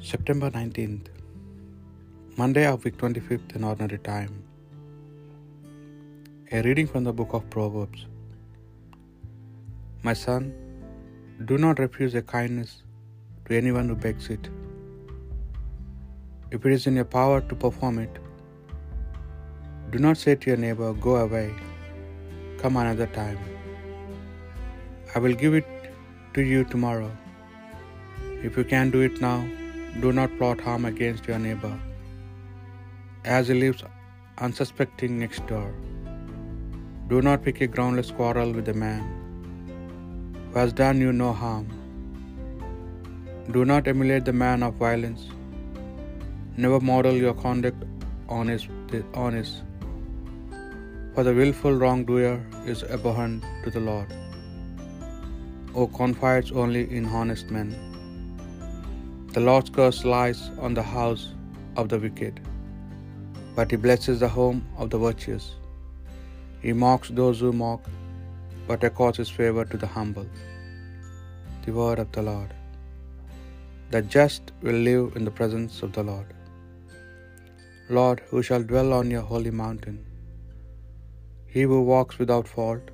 September 19th, Monday of week 25th in ordinary time. A reading from the book of Proverbs. My son, do not refuse a kindness to anyone who begs it. If it is in your power to perform it, do not say to your neighbor, Go away, come another time. I will give it to you tomorrow. If you can do it now, do not plot harm against your neighbor, as he lives unsuspecting next door. Do not pick a groundless quarrel with a man who has done you no harm. Do not emulate the man of violence. Never model your conduct on his, on his. For the wilful wrongdoer is abhorrent to the Lord, who confides only in honest men. The Lord's curse lies on the house of the wicked, but he blesses the home of the virtuous. He mocks those who mock, but accords his favor to the humble. The word of the Lord. The just will live in the presence of the Lord. Lord, who shall dwell on your holy mountain? He who walks without fault,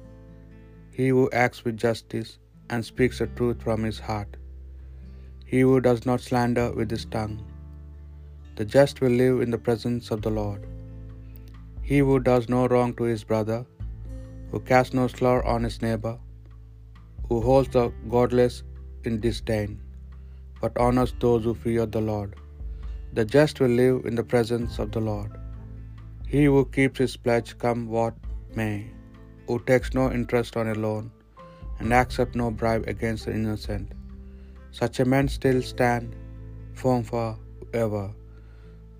he who acts with justice and speaks the truth from his heart he who does not slander with his tongue. The just will live in the presence of the Lord. He who does no wrong to his brother, who casts no slur on his neighbor, who holds the godless in disdain, but honors those who fear the Lord. The just will live in the presence of the Lord. He who keeps his pledge come what may, who takes no interest on a loan, and accepts no bribe against the innocent. Such a man still stand firm for ever.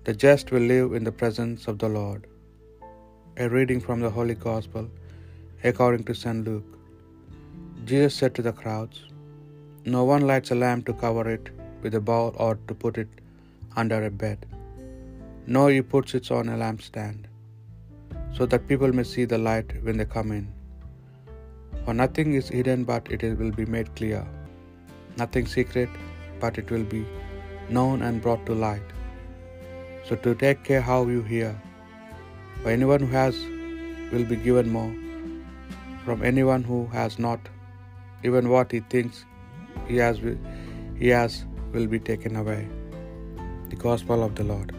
The just will live in the presence of the Lord. A reading from the Holy Gospel according to St. Luke. Jesus said to the crowds, No one lights a lamp to cover it with a bowl or to put it under a bed. No, he puts it on a lampstand, so that people may see the light when they come in. For nothing is hidden but it will be made clear nothing secret, but it will be known and brought to light. So to take care how you hear. For anyone who has will be given more. From anyone who has not, even what he thinks he has, he has will be taken away. The Gospel of the Lord.